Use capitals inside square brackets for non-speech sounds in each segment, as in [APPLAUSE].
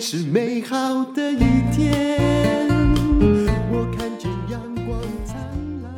是美好的一天，我看见阳光灿烂。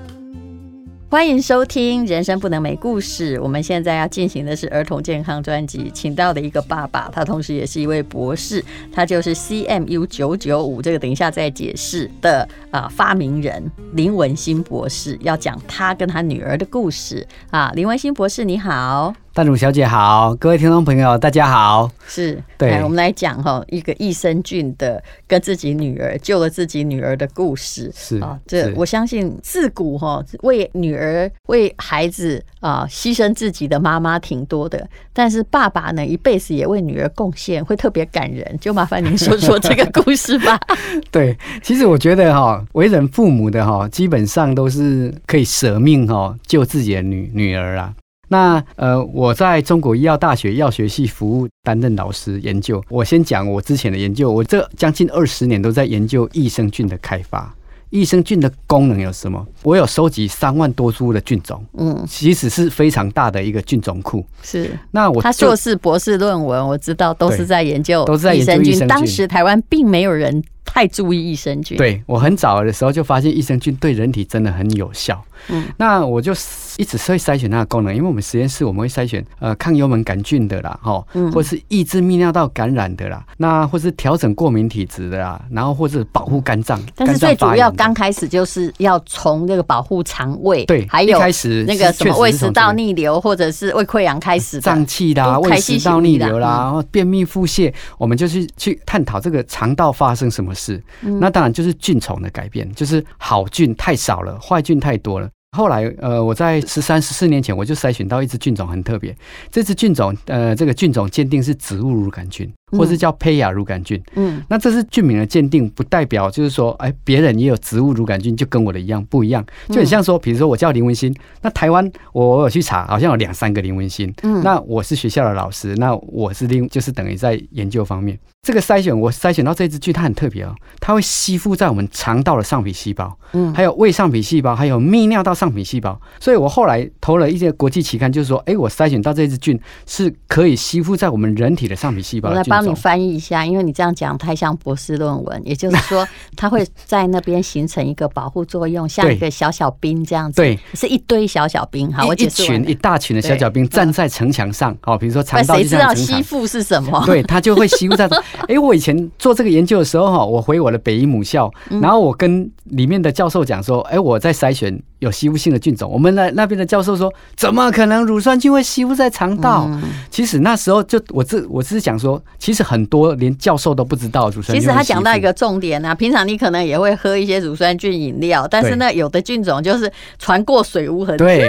欢迎收听《人生不能没故事》。我们现在要进行的是儿童健康专辑，请到的一个爸爸，他同时也是一位博士，他就是 CMU 九九五这个等一下再解释的啊发明人林文新博士，要讲他跟他女儿的故事啊。林文新博士，你好。淡如小姐好，各位听众朋友大家好。是，对，来我们来讲哈，一个益生菌的跟自己女儿救了自己女儿的故事。是啊，这我相信自古哈为女儿为孩子啊牺牲自己的妈妈挺多的，但是爸爸呢一辈子也为女儿贡献，会特别感人。就麻烦您说说这个故事吧。[LAUGHS] [LAUGHS] 对，其实我觉得哈，为人父母的哈，基本上都是可以舍命哈救自己的女女儿啊。那呃，我在中国医药大学药学系服务，担任老师研究。我先讲我之前的研究，我这将近二十年都在研究益生菌的开发。益生菌的功能有什么？我有收集三万多株的菌种，嗯，其实是非常大的一个菌种库。是，那我他硕士、博士论文，我知道都是在研究，都是在研究益生菌。当时台湾并没有人太注意益生菌。对，我很早的时候就发现益生菌对人体真的很有效。嗯，那我就一直会筛选它的功能，因为我们实验室我们会筛选呃抗幽门杆菌的啦，哈，或是抑制泌尿道感染的啦，那或是调整过敏体质的啦，然后或是保护肝脏。但是最主要刚开始就是要从那个保护肠胃，对，还有开始那个什么胃食道逆流或者是胃溃疡开始胀气啦，胃食道逆流啦，然后便秘腹泻，我们就去去探讨这个肠道发生什么事。那当然就是菌虫的改变，就是好菌太少了，坏菌太多了。后来，呃，我在十三、十四年前，我就筛选到一只菌种很特别。这只菌种，呃，这个菌种鉴定是植物乳杆菌，或是叫胚芽乳杆菌。嗯，那这是菌名的鉴定，不代表就是说，哎，别人也有植物乳杆菌，就跟我的一样不一样。就很像说，比如说我叫林文欣，那台湾我有去查，好像有两三个林文欣。嗯，那我是学校的老师，那我是另就是等于在研究方面。这个筛选，我筛选到这只菌，它很特别哦，它会吸附在我们肠道的上皮细胞，嗯，还有胃上皮细胞，还有泌尿道上皮细胞。所以我后来投了一些国际期刊，就是说，哎，我筛选到这只菌是可以吸附在我们人体的上皮细胞。我来帮你翻译一下，因为你这样讲太像博士论文，[LAUGHS] 也就是说，它会在那边形成一个保护作用，像一个小小兵这样子，对，是一堆小小兵。好，我一群一大群的小小兵站在城墙上，好，比如说肠道。谁知道吸附是什么？对，他就会吸附在。[LAUGHS] 哎，我以前做这个研究的时候哈，我回我的北医母校，然后我跟里面的教授讲说，哎，我在筛选有吸附性的菌种。我们那那边的教授说，怎么可能乳酸菌会吸附在肠道？其实那时候就我这我只是想说，其实很多连教授都不知道乳酸菌。其实他讲到一个重点啊，平常你可能也会喝一些乳酸菌饮料，但是呢，有的菌种就是船过水无痕，对，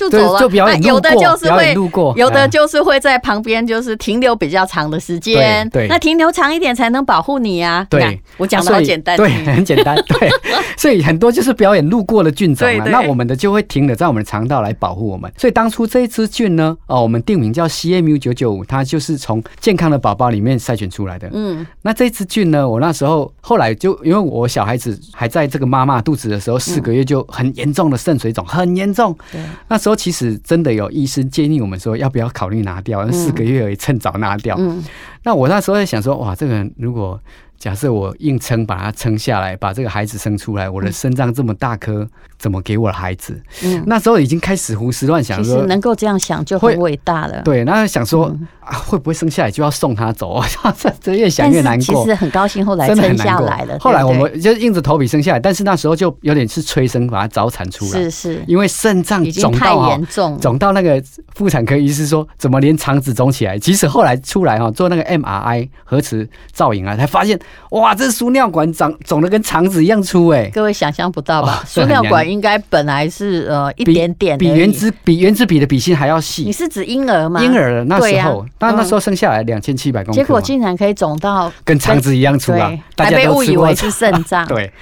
就走了。就表演有的就是会路过，有的就是会在旁边就是停留比较长的时间。对，那停留长一点才能保护你呀。对，我讲的好简单，对，很简单，对。[LAUGHS] 所以很多就是表演路过的菌种啊，那我们的就会停留在我们的肠道来保护我们。所以当初这一支菌呢，哦，我们定名叫 CMU 九九五，它就是从健康的宝宝里面筛选出来的。嗯，那这支菌呢，我那时候后来就因为我小孩子还在这个妈妈肚子的时候，四个月就很严重的肾水肿，很严重。对，那时候其实真的有医生建议我们说，要不要考虑拿掉？四个月而已，趁早拿掉。嗯，那我那时候在想说，哇，这个人如果假设我硬撑把它撑下来，把这个孩子生出来，我的肾脏这么大颗，怎么给我的孩子？嗯，那时候已经开始胡思乱想说，说能够这样想就很伟大了。对，那想说、嗯、啊，会不会生下来就要送他走？[LAUGHS] 这越想越难过。其实很高兴，后来生下来了。后来我们就硬着头皮生下来，但是那时候就有点是催生，把它早产出来。是是，因为肾脏肿到严重，肿到那个妇产科医师说，怎么连肠子肿起来？即使后来出来哈，做那个 MRI 核磁造影啊，才发现。哇，这输尿管长肿的跟肠子一样粗哎！各位想象不到吧？输尿管应该本来是呃一点点，比原子比原子笔的笔芯还要细。你是指婴儿吗？婴儿那时候，但那时候生下来两千七百公克，结果竟然可以肿到跟肠子一样粗啊！还被误以为是肾脏。[LAUGHS] 对。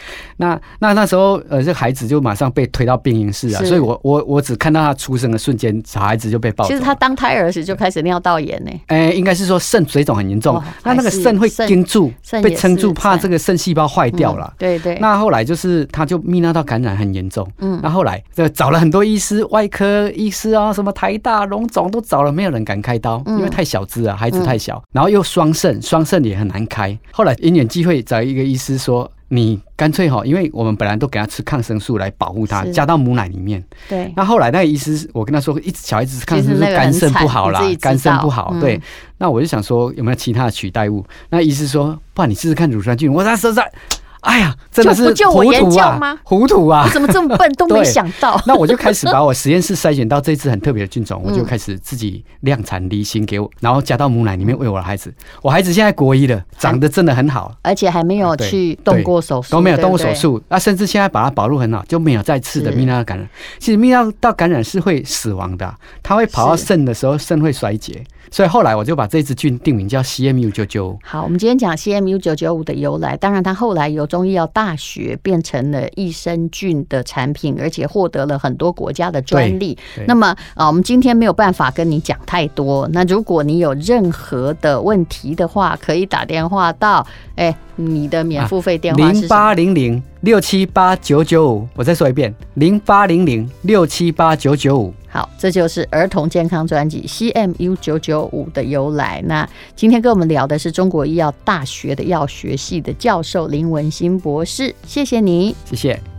那那那时候呃，这孩子就马上被推到病营室啊，所以我我我只看到他出生的瞬间，小孩子就被抱走。其实他当胎儿时就开始尿道炎呢。哎、欸，应该是说肾水肿很严重，那那个肾会撑住，被撑住，怕这个肾细胞坏掉了、嗯。对对。那后来就是他就泌尿道感染很严重。嗯。那后来就找了很多医师，外科医师啊，什么台大龙总都找了，没有人敢开刀，因为太小只啊，孩子太小，嗯、然后又双肾，双肾也很难开。后来因缘际会找一个医师说。你干脆哈，因为我们本来都给他吃抗生素来保护他，加到母奶里面。对。那后来那个医师，我跟他说，一直小孩子吃抗生素肝肾不好啦，肝肾不好。对。那我就想说，有没有其他的取代物？那医师说，不然你试试看乳酸菌。我说实在。哎呀，真的是糊涂啊！糊涂啊！我怎么这么笨，[LAUGHS] 都没想到。[LAUGHS] 那我就开始把 [LAUGHS] 我实验室筛选到这只很特别的菌种，我就开始自己量产离心给我，然后加到母奶里面喂我的孩子。我孩子现在国一了，长得真的很好，而且还没有去动过手术，都没有动过手术。那甚至现在把它保护很好，就没有再次的泌尿道感染。其实泌尿道感染是会死亡的，它会跑到肾的时候，肾会衰竭。所以后来我就把这只菌定名叫 CMU 九九五。好，我们今天讲 CMU 九九五的由来。当然，它后来由中医药大学变成了益生菌的产品，而且获得了很多国家的专利。那么啊，我们今天没有办法跟你讲太多。那如果你有任何的问题的话，可以打电话到哎，你的免付费电话是零八零零六七八九九五。我再说一遍，零八零零六七八九九五。好，这就是儿童健康专辑 CMU 九九五的由来。那今天跟我们聊的是中国医药大学的药学系的教授林文新博士，谢谢你，谢谢。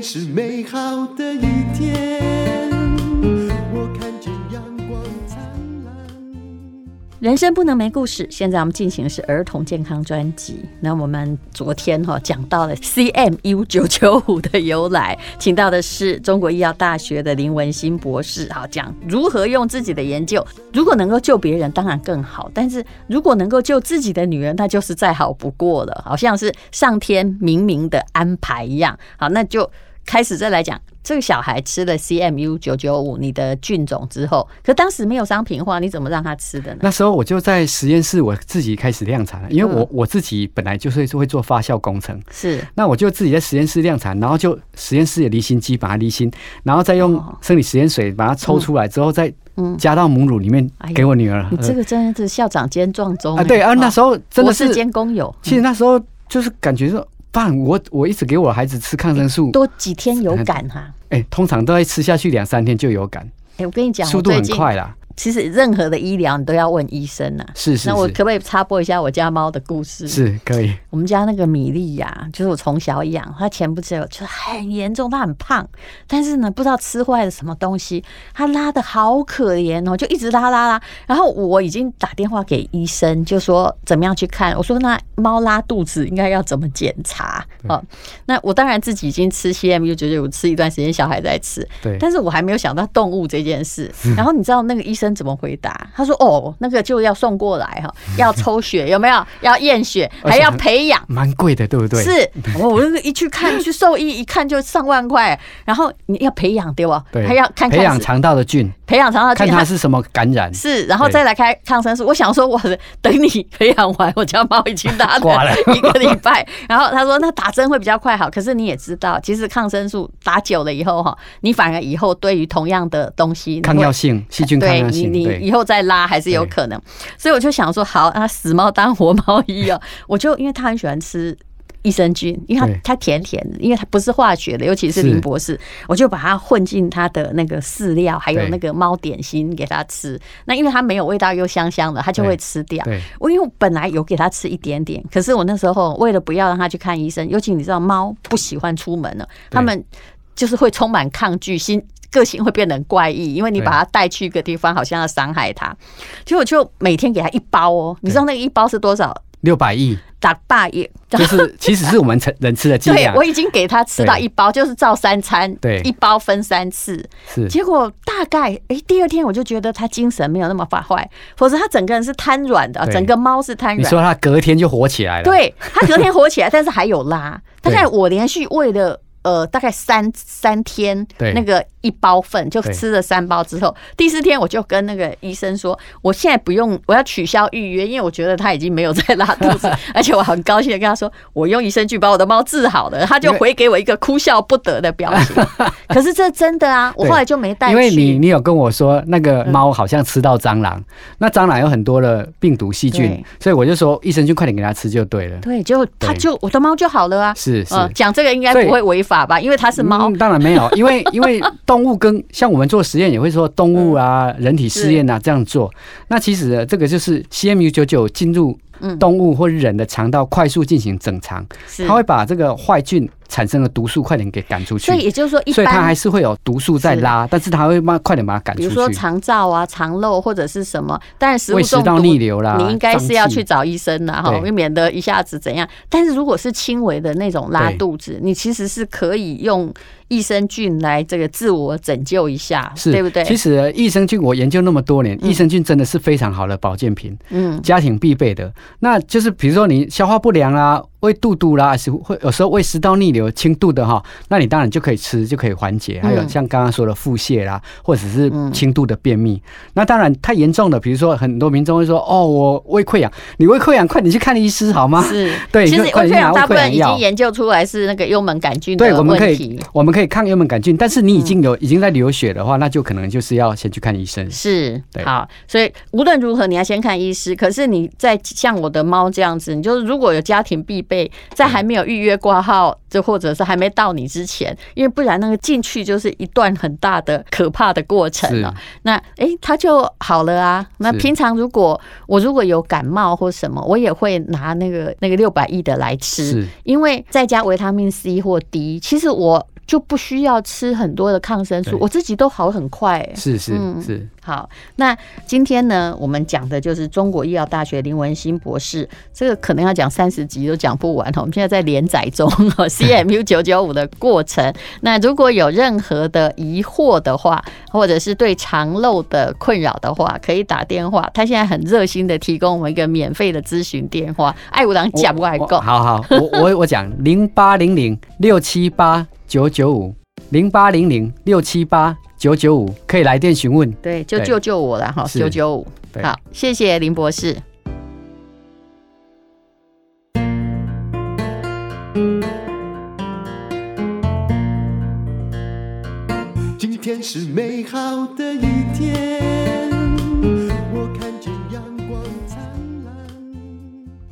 是美好的一天。人生不能没故事。现在我们进行的是儿童健康专辑。那我们昨天哈讲到了 CMU 九九五的由来，请到的是中国医药大学的林文兴博士，好讲如何用自己的研究，如果能够救别人，当然更好。但是如果能够救自己的女人，那就是再好不过了，好像是上天明明的安排一样。好，那就开始再来讲。这个小孩吃了 CMU 九九五你的菌种之后，可当时没有商品化，你怎么让他吃的呢？那时候我就在实验室，我自己开始量产了，因为我我自己本来就是会做发酵工程，是，那我就自己在实验室量产，然后就实验室的离心机把它离心，然后再用生理实验水把它抽出来之后，再加到母乳里面给我女儿。你这个真的是校长兼撞钟啊！对啊，那时候真的是兼工友。其实那时候就是感觉说。爸，我我一直给我孩子吃抗生素，多几天有感哈。哎、欸，通常都会吃下去两三天就有感。哎、欸，我跟你讲，速度很快啦。其实任何的医疗你都要问医生呐、啊。是，是是。那我可不可以插播一下我家猫的故事？是可以。我们家那个米粒呀，就是我从小养，它前不久就很严重，它很胖，但是呢，不知道吃坏了什么东西，它拉的好可怜哦，就一直拉拉拉。然后我已经打电话给医生，就说怎么样去看。我说那猫拉肚子应该要怎么检查？哦，那我当然自己已经吃 CMU 九九五吃一段时间，小孩在吃，对，但是我还没有想到动物这件事。然后你知道那个医生怎么回答？他说：“哦，那个就要送过来哈，[LAUGHS] 要抽血有没有？要验血，还要培养，蛮贵的，对不对？是，[LAUGHS] 我我一去看去兽医一看就上万块，然后你要培养对吧？对，还要看看培养肠道的菌，培养肠道菌，看它是什么感染，是，然后再来开抗生素。我想说，我等你培养完，我家猫已经打了 [LAUGHS] 一个礼拜，然后他说那打针会比较快好，可是你也知道，其实抗生素打久了以后哈，你反而以后对于同样的东西抗药性细菌抗药性，你你以后再拉还是有可能，所以我就想说，好啊，死猫当活猫医啊，[LAUGHS] 我就因为他很喜欢吃益生菌，因为它它甜甜的，因为它不是化学的，尤其是林博士，我就把它混进他的那个饲料，还有那个猫点心给他吃。那因为它没有味道又香香的，它就会吃掉。我因为我本来有给它吃一点点，可是我那时候为了不要让它去看医生，尤其你知道猫不喜欢出门了，它们就是会充满抗拒心。个性会变得很怪异，因为你把它带去一个地方，好像要伤害它。结果就每天给它一包哦，你知道那个一包是多少？六百亿，打大亿，就是其实是我们成人吃的剂量。[LAUGHS] 对，我已经给他吃到一包，就是照三餐，对，一包分三次。是，结果大概哎，第二天我就觉得他精神没有那么发坏，否则他整个人是瘫软的，整个猫是瘫软。你说他隔天就活起来了？对，他隔天 [LAUGHS] 活起来，但是还有拉。大概我连续喂了。呃大概三三天，对那个一包份就吃了三包之后，第四天我就跟那个医生说，我现在不用，我要取消预约，因为我觉得他已经没有在拉肚子，[LAUGHS] 而且我很高兴的跟他说，我用益生菌把我的猫治好了，他就回给我一个哭笑不得的表情。[LAUGHS] 可是这真的啊，我后来就没带，因为你你有跟我说那个猫好像吃到蟑螂，嗯、那蟑螂有很多的病毒细菌，所以我就说益生菌快点给它吃就对了。对，就他就我的猫就好了啊。是是，讲、呃、这个应该不会违法吧？因为它是猫、嗯。当然没有，因为因为 [LAUGHS] 动物跟像我们做实验也会说动物啊、嗯、人体试验啊这样做。那其实这个就是 CMU 九九进入动物或人的肠道快速进行整肠，它会把这个坏菌。产生了毒素快点给赶出去，所以也就是说，一般，所以它还是会有毒素在拉，但是它会慢快点把它赶出去。比如说肠燥啊、肠漏或者是什么，但是食物中毒，胃食道逆流啦，你应该是要去找医生的哈，免得一下子怎样。但是如果是轻微的那种拉肚子，你其实是可以用益生菌来这个自我拯救一下，是对不对？其实益生菌我研究那么多年，益生菌真的是非常好的保健品，嗯，家庭必备的。那就是比如说你消化不良啊。胃肚肚啦，是会有时候胃食道逆流、轻度的哈，那你当然就可以吃，就可以缓解。还有像刚刚说的腹泻啦，或者是轻度的便秘。那当然太严重的，比如说很多民众会说：“哦，我胃溃疡，你胃溃疡，快点去看医师好吗？”是，[LAUGHS] 对。其实胃溃疡大部分已经研究出来是那个幽门杆菌的问题。对，我们可以我们可以抗幽门杆菌，但是你已经有已经在流血的话，那就可能就是要先去看医生。是，对。好，所以无论如何你要先看医师。可是你在像我的猫这样子，你就是如果有家庭必备，在还没没有预约挂号，就或者是还没到你之前，因为不然那个进去就是一段很大的可怕的过程了。那哎，他就好了啊。那平常如果我如果有感冒或什么，我也会拿那个那个六百亿的来吃，因为再加维他命 C 或 D，其实我。就不需要吃很多的抗生素，我自己都好很快，欸。是是是。好，那今天呢，我们讲的就是中国医药大学林文新博士，这个可能要讲三十集都讲不完哈。我们现在在连载中，[LAUGHS] CMU 九九五的过程。那如果有任何的疑惑的话，或者是对肠漏的困扰的话，可以打电话。他现在很热心的提供我们一个免费的咨询电话。爱五郎讲不爱够？好好，我我我讲零八零零六七八。九九五零八零零六七八九九五可以来电询问，对，就救救我了哈，九九五，好，谢谢林博士。今天是美好的一天。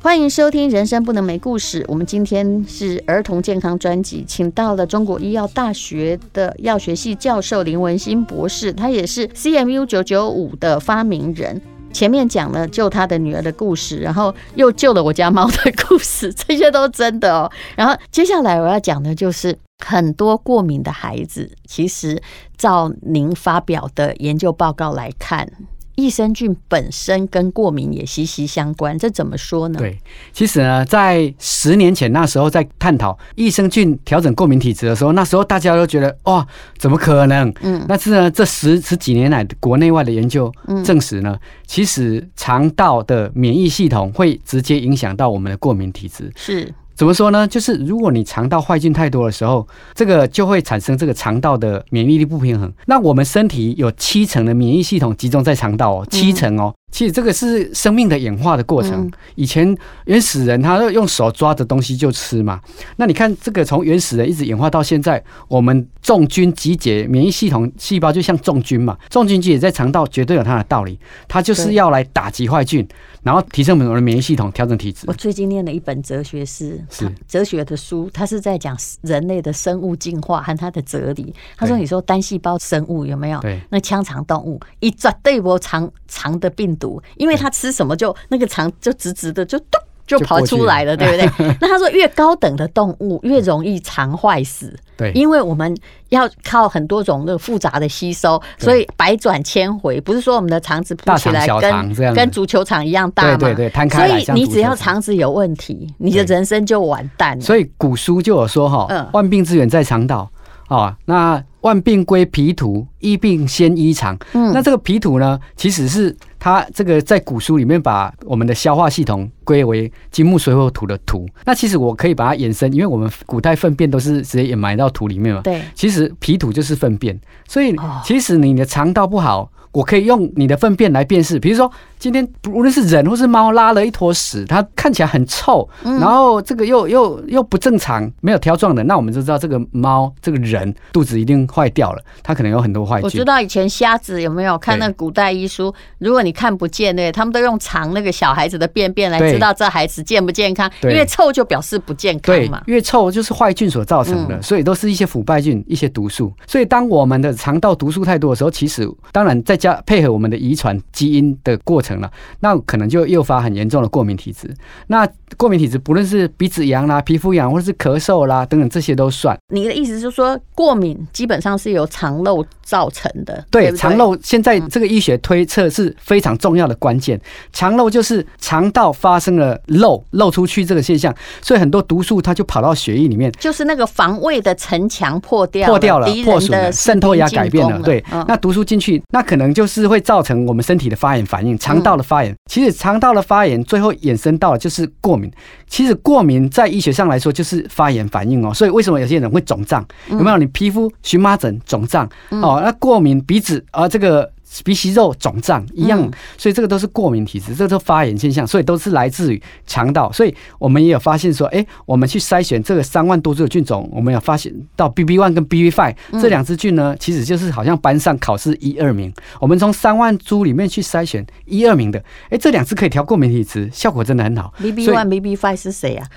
欢迎收听《人生不能没故事》。我们今天是儿童健康专辑，请到了中国医药大学的药学系教授林文欣博士，他也是 CMU 九九五的发明人。前面讲了救他的女儿的故事，然后又救了我家猫的故事，这些都真的哦。然后接下来我要讲的就是很多过敏的孩子，其实照您发表的研究报告来看。益生菌本身跟过敏也息息相关，这怎么说呢？对，其实呢，在十年前那时候在探讨益生菌调整过敏体质的时候，那时候大家都觉得哇，怎么可能？嗯，但是呢，这十十几年来国内外的研究证实呢，嗯、其实肠道的免疫系统会直接影响到我们的过敏体质。是。怎么说呢？就是如果你肠道坏菌太多的时候，这个就会产生这个肠道的免疫力不平衡。那我们身体有七成的免疫系统集中在肠道哦，七成哦。其实这个是生命的演化的过程。以前原始人他用手抓着东西就吃嘛。那你看这个从原始人一直演化到现在，我们种菌集结免疫系统细胞就像种菌嘛，种菌集结在肠道绝对有它的道理，它就是要来打击坏菌。然后提升我们的免疫系统，调整体质。我最近念了一本哲学诗，是哲学的书，它是在讲人类的生物进化和它的哲理。他说：“你说单细胞生物有没有？对，那腔肠动物一绝对不肠肠的病毒，因为他吃什么就那个肠就直直的就咚。”就跑出来了，对不对？[LAUGHS] 那他说，越高等的动物越容易肠坏死，对，因为我们要靠很多种那个复杂的吸收，所以百转千回，不是说我们的肠子铺起来跟跟足球场一样大嘛？对对对，摊开来。所以你只要肠子有问题，你的人生就完蛋了。所以古书就有说哈，万病之源在肠道啊。那万病归脾土，医病先医肠。嗯，那这个脾土呢，其实是。他这个在古书里面把我们的消化系统归为金木水火土的土。那其实我可以把它延伸，因为我们古代粪便都是直接掩埋到土里面嘛。对，其实脾土就是粪便，所以其实你的肠道不好，我可以用你的粪便来辨识，比如说。今天无论是人或是猫拉了一坨屎，它看起来很臭，嗯、然后这个又又又不正常，没有条状的，那我们就知道这个猫这个人肚子一定坏掉了，它可能有很多坏菌。我知道以前瞎子有没有看那古代医书？如果你看不见，对，他们都用藏那个小孩子的便便来知道这孩子健不健康，因为臭就表示不健康嘛。因为臭就是坏菌所造成的，嗯、所以都是一些腐败菌、一些毒素。所以当我们的肠道毒素太多的时候，其实当然再加配合我们的遗传基因的过程。了，那可能就诱发很严重的过敏体质。那过敏体质不论是鼻子痒啦、皮肤痒，或者是咳嗽啦等等，这些都算。你的意思是说，过敏基本上是由肠漏造成的？对，肠漏现在这个医学推测是非常重要的关键。肠漏就是肠道发生了漏，漏出去这个现象，所以很多毒素它就跑到血液里面，就是那个防卫的城墙破掉，破掉了，破损了，渗透压改变了。对，那毒素进去，那可能就是会造成我们身体的发炎反应，肠道的发炎。其实肠道的发炎最后衍生到了就是过敏。其实过敏在医学上来说就是发炎反应哦，所以为什么有些人会肿胀？有没有？你皮肤荨麻疹肿胀哦，那过敏鼻子啊这个。鼻息肉肿胀一样，所以这个都是过敏体质，这个都发炎现象，所以都是来自于肠道。所以我们也有发现说，哎，我们去筛选这个三万多株的菌种，我们有发现到 BB one 跟 BB five 这两支菌呢，其实就是好像班上考试一二名。我们从三万株里面去筛选一二名的，哎，这两支可以调过敏体质，效果真的很好。BB one、BB five 是谁啊？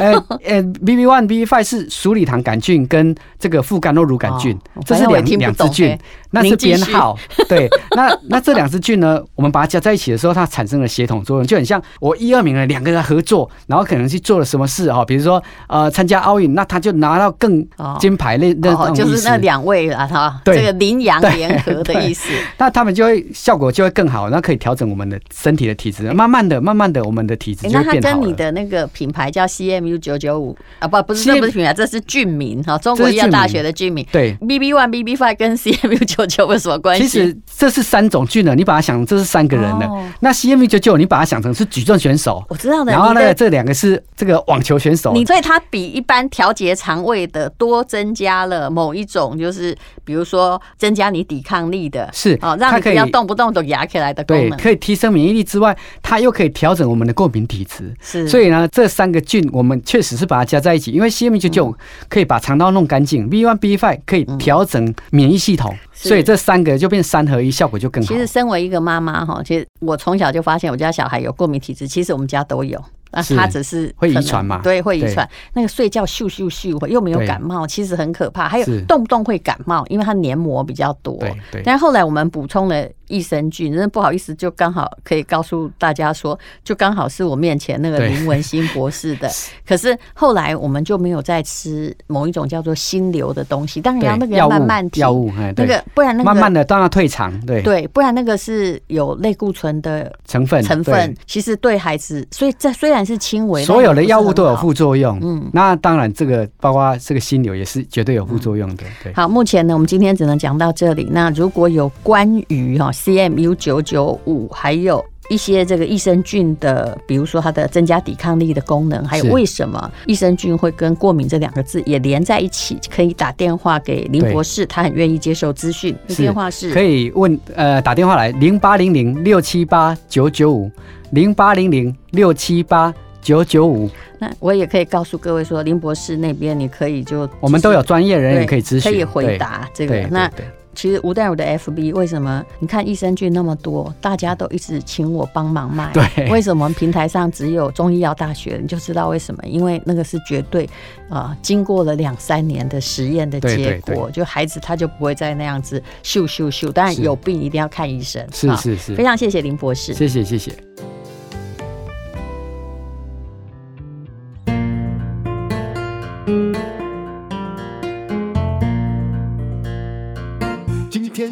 呃呃，BB one、BB five 是鼠李糖杆菌跟这个副甘酪乳杆菌，这是两两支菌，那是编号，对。那那这两支菌呢？我们把它加在一起的时候，它产生了协同作用，就很像我一二名的两个人合作，然后可能去做了什么事哈，比如说呃参加奥运，那他就拿到更金牌那那哦，就是那两位了哈，对，这个羚羊 [LAUGHS] 联合的意思。那他们就会效果就会更好，那可以调整我们的身体的体质，慢慢的、慢慢的，我们的体质就变好。那它跟你的那个品牌叫 CMU 九九五啊，不不是那不是品牌，这是菌名哈，中国医药大学的菌名。对，BB one、BB five 跟 CMU 九九有什么关系？其实这是。三种菌呢，你把它想成这是三个人的。哦、那 CMU 九九，你把它想成是举重选手，我知道的。然后呢，这两个是这个网球选手。你对它比一般调节肠胃的多增加了某一种，就是比如说增加你抵抗力的，是哦，让你不要动不动都压起来的功能。对，可以提升免疫力之外，它又可以调整我们的过敏体质。是，所以呢，这三个菌我们确实是把它加在一起，因为 CMU 九九可以把肠道弄干净，B one B five 可以调整免疫系统。嗯所以这三个就变三合一，效果就更好。其实身为一个妈妈哈，其实我从小就发现我家小孩有过敏体质，其实我们家都有。那他只是会遗传嘛？对，会遗传。那个睡觉咻咻咻，又没有感冒，其实很可怕。还有动不动会感冒，因为他黏膜比较多。对对。但后来我们补充了。益生菌，真的不好意思，就刚好可以告诉大家说，就刚好是我面前那个林文新博士的。[LAUGHS] 可是后来我们就没有再吃某一种叫做心流的东西，当然要那个要慢慢药物，那个不然那个慢慢的让它退场，对对，不然那个是有类固醇的成分成分，其实对孩子，所以这虽然是轻微，所有的药物都有副作用，嗯，那当然这个包括这个心流也是绝对有副作用的。对，好，目前呢，我们今天只能讲到这里。那如果有关于哈。CMU 九九五，还有一些这个益生菌的，比如说它的增加抵抗力的功能，还有为什么益生菌会跟过敏这两个字也连在一起，可以打电话给林博士，他很愿意接受资讯。电话是可以问呃打电话来零八零零六七八九九五零八零零六七八九九五。那我也可以告诉各位说，林博士那边你可以就我们都有专业人员可以咨询，可以回答这个那。其实吴淡如的 FB 为什么？你看益生菌那么多，大家都一直请我帮忙卖。对，为什么平台上只有中医药大学？你就知道为什么？因为那个是绝对啊、呃，经过了两三年的实验的结果，就孩子他就不会再那样子咻咻咻。当然有病一定要看医生。是是是，是，非常谢谢林博士，谢谢谢谢。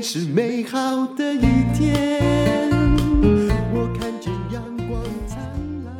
是美好的一天，我看见阳光灿烂。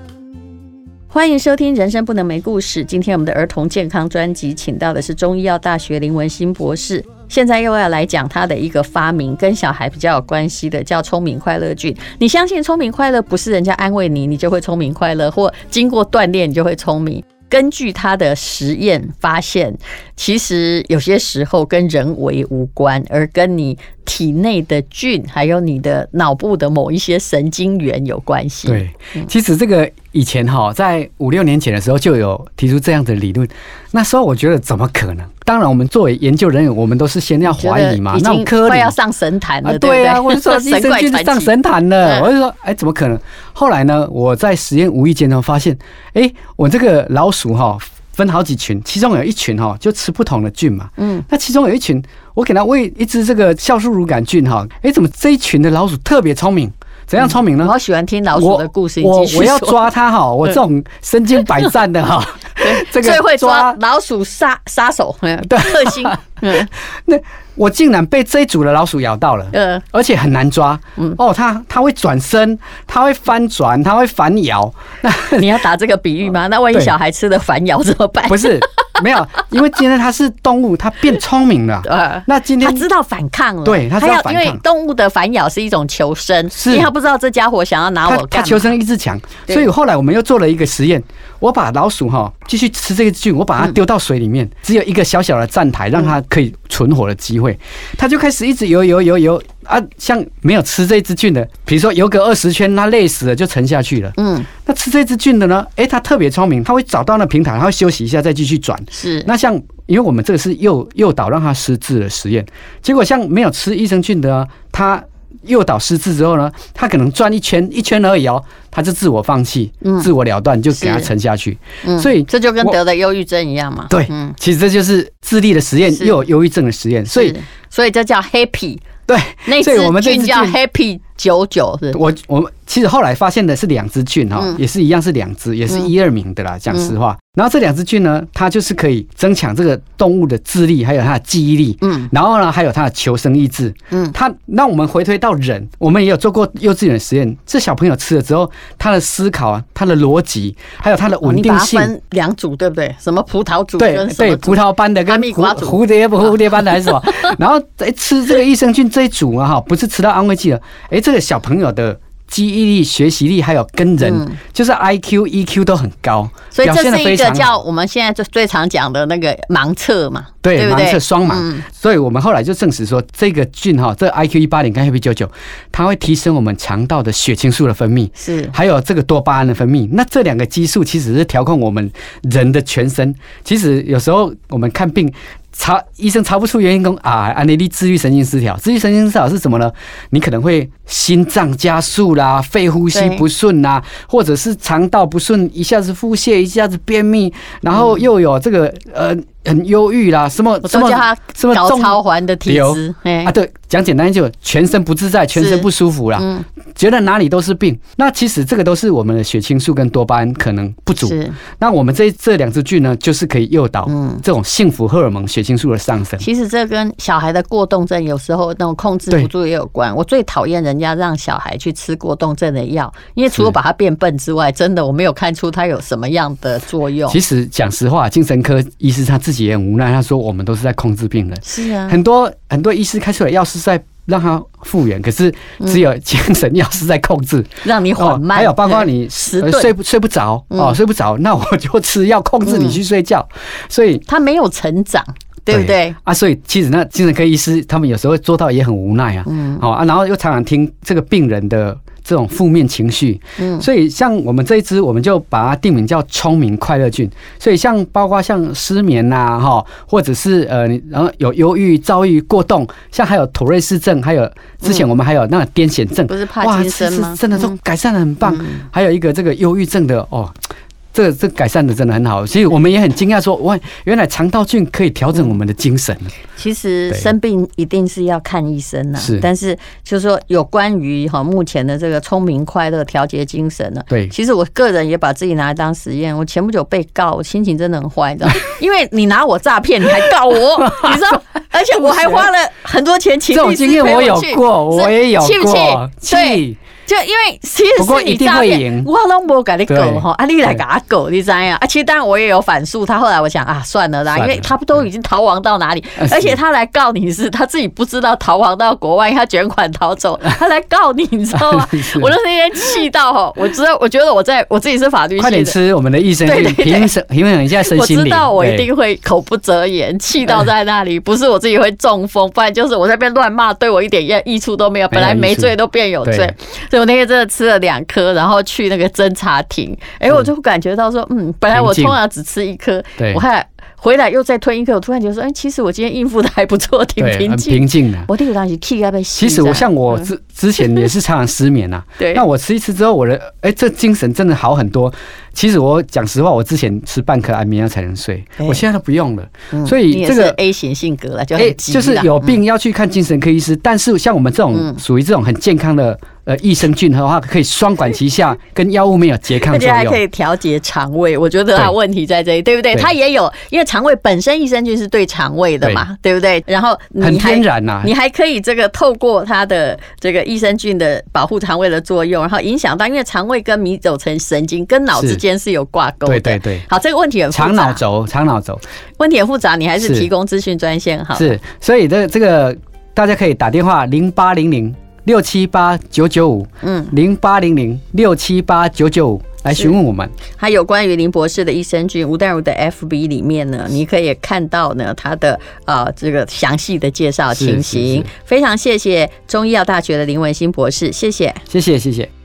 欢迎收听《人生不能没故事》。今天我们的儿童健康专辑，请到的是中医药大学林文新博士。现在又要来讲他的一个发明，跟小孩比较有关系的，叫聪明快乐菌。你相信聪明快乐不是人家安慰你，你就会聪明快乐，或经过锻炼你就会聪明？根据他的实验发现，其实有些时候跟人为无关，而跟你体内的菌，还有你的脑部的某一些神经元有关系。对，其实这个以前哈，在五六年前的时候就有提出这样的理论。那时候我觉得怎么可能？当然，我们作为研究人员，我们都是先要怀疑嘛。那种科快要上神坛了，啊，对啊，我就说益生菌上神坛了，我就说，哎，怎么可能？后来呢，我在实验无意间呢发现，哎，我这个老鼠哈分好几群，其中有一群哈就吃不同的菌嘛。嗯，那其中有一群，我给它喂一只这个酵素乳杆菌哈，哎，怎么这一群的老鼠特别聪明？怎样聪明呢？我好喜欢听老鼠的故事。我我，我要抓它哈，[LAUGHS] 我这种身经百战的哈。[LAUGHS] 这个最会抓老鼠杀杀手，对，特性。嗯，[LAUGHS] 那我竟然被这一组的老鼠咬到了，嗯，而且很难抓。嗯，哦，它它会转身，它会翻转，它会反咬。那你要打这个比喻吗？那万一小孩吃的反咬怎么办？不是，[LAUGHS] 没有，因为今天它是动物，它变聪明了。对，[LAUGHS] 那今天它知道反抗了。对，它知道反抗。因为动物的反咬是一种求生，是因为它不知道这家伙想要拿我。它求生意志强，所以后来我们又做了一个实验。我把老鼠哈继续吃这个菌，我把它丢到水里面，只有一个小小的站台，让它可以存活的机会，它就开始一直游游游游啊，像没有吃这只菌的，比如说游个二十圈，它累死了就沉下去了。嗯，那吃这只菌的呢？诶，它特别聪明，它会找到那平台，它会休息一下再继续转。是，那像因为我们这个是诱诱导让它失智的实验，结果像没有吃益生菌的，它。诱导失智之后呢，他可能转一圈一圈而已哦，他就自我放弃，嗯、自我了断，就给他沉下去。嗯、所以这就跟得了忧郁症一样嘛。对，嗯、其实这就是智力的实验，又有忧郁症的实验。所以，所以这叫 Happy。对，那所以我们这菌叫 Happy 九九是。我我其实后来发现的是两只菌哈，也是一样是两只，也是一二名的啦。讲实话。然后这两只菌呢，它就是可以增强这个动物的智力，还有它的记忆力。嗯。然后呢，还有它的求生意志。嗯。它让我们回推到人，我们也有做过幼稚园实验。这小朋友吃了之后，他的思考啊，他的逻辑，还有他的稳定性。分两组对不对？什么葡萄组？对对，葡萄班的跟蝴蝴蝶不 [LAUGHS] 蝴蝶班的还是什么？[LAUGHS] 然后哎，吃这个益生菌这一组啊，哈，不是吃到安慰剂了。哎，这个小朋友的。记忆力、学习力，还有跟人，嗯、就是 I Q、E Q 都很高，所以这是一个叫我们现在就最常讲的那个盲测嘛，对，对对盲测双盲。嗯、所以我们后来就证实说，这个菌哈，这个 I Q 一八零跟 Happy 九九，它会提升我们肠道的血清素的分泌，是，还有这个多巴胺的分泌。那这两个激素其实是调控我们人的全身。其实有时候我们看病。查医生查不出原因，讲啊，安尼你自律神经失调，自律神经失调是什么呢？你可能会心脏加速啦，肺呼吸不顺啦，或者是肠道不顺，一下子腹泻，一下子便秘，然后又有这个呃。很忧郁啦，什么什么什么高超环的体质啊？对，讲简单就全身不自在，全身不舒服啦，嗯、觉得哪里都是病。那其实这个都是我们的血清素跟多巴胺可能不足。那我们这这两支菌呢，就是可以诱导这种幸福荷尔蒙血清素的上升。其实这跟小孩的过动症有时候那种控制不住也有关。我最讨厌人家让小孩去吃过动症的药，因为除了把他变笨之外，真的我没有看出他有什么样的作用。其实讲实话，精神科医师他自己。自己也很无奈，他说：“我们都是在控制病人，是啊，很多很多医师开出来药是在让他复原，可是只有精神药是在控制，嗯、让你缓慢。还有包括你睡不睡不着哦，睡不着，那我就吃药控制你去睡觉，所以他没有成长，对不对？啊，所以其实那精神科医师他们有时候做到也很无奈啊，嗯，好啊，然后又常常听这个病人的。”这种负面情绪，嗯，所以像我们这一支，我们就把它定名叫聪明快乐菌。所以像包括像失眠呐，哈，或者是呃，然后有忧郁、躁郁、过动，像还有妥瑞氏症，还有之前我们还有那个癫痫症，不是帕金森吗？真的都改善的很棒。还有一个这个忧郁症的哦。这个这改善的真的很好，所以我们也很惊讶，说哇，原来肠道菌可以调整我们的精神。其实生病一定是要看医生呐，是。但是就是说有关于哈目前的这个聪明快乐调节精神呢，对。其实我个人也把自己拿来当实验，我前不久被告，我心情真的很坏，你知道？[LAUGHS] 因为你拿我诈骗，你还告我，[LAUGHS] 你知道？而且我还花了很多钱请这种经验我有过，我也有过，气不气？对。就因为其实是你诈骗，我拢无跟你狗哈，啊，你来给他狗，你知呀？啊，其实当然我也有反诉他，后来我想啊，算了啦，因为他不都已经逃亡到哪里，[LAUGHS] 而且他来告你是他自己不知道逃亡到国外，他卷款逃走，他来告你，你知道吗？[LAUGHS] 我就那天气到哈，我知道，我觉得我在我自己是法律快点吃我们的益生菌，平衡平衡一下身心灵。我知道我一定会口不择言，气到在那里，不是我自己会中风，不然就是我在那边乱骂，对我一点益益处都没有，本来没罪都变有罪，我那天真的吃了两颗，然后去那个侦查亭，哎，我就感觉到说，嗯，本来我通常只吃一颗，我还。回来又再吞一颗，我突然觉得说，哎，其实我今天应付的还不错，挺平静，平静的。我第一个当时气要被其实我像我之之前也是常常失眠呐，[LAUGHS] 对。那我吃一次之后，我的哎，这精神真的好很多。其实我讲实话，我之前吃半颗安眠药才能睡，我现在都不用了。所以这个 A 型性格了，就就是有病要去看精神科医师。但是像我们这种属于这种很健康的。呃，益生菌的话可以双管齐下，[LAUGHS] 跟药物没有拮抗作用，而且还可以调节肠胃。我觉得它问题在这里，对，对不对？它也有，因为肠胃本身益生菌是对肠胃的嘛，对，对不对？然后很天然呐、啊，你还可以这个透过它的这个益生菌的保护肠胃的作用，然后影响到，因为肠胃跟迷走成神经跟脑之间是有挂钩的。对对对。好，这个问题很复杂。肠脑轴，肠脑轴，问题很复杂，你还是提供资讯专线好。是，所以这这个大家可以打电话零八零零。六七八九九五，嗯，零八零零六七八九九五来询问我们。还有关于林博士的益生菌，吴淡如的 FB 里面呢，你可以看到呢他的呃这个详细的介绍情形。非常谢谢中医药大学的林文新博士，谢谢，谢谢，谢谢。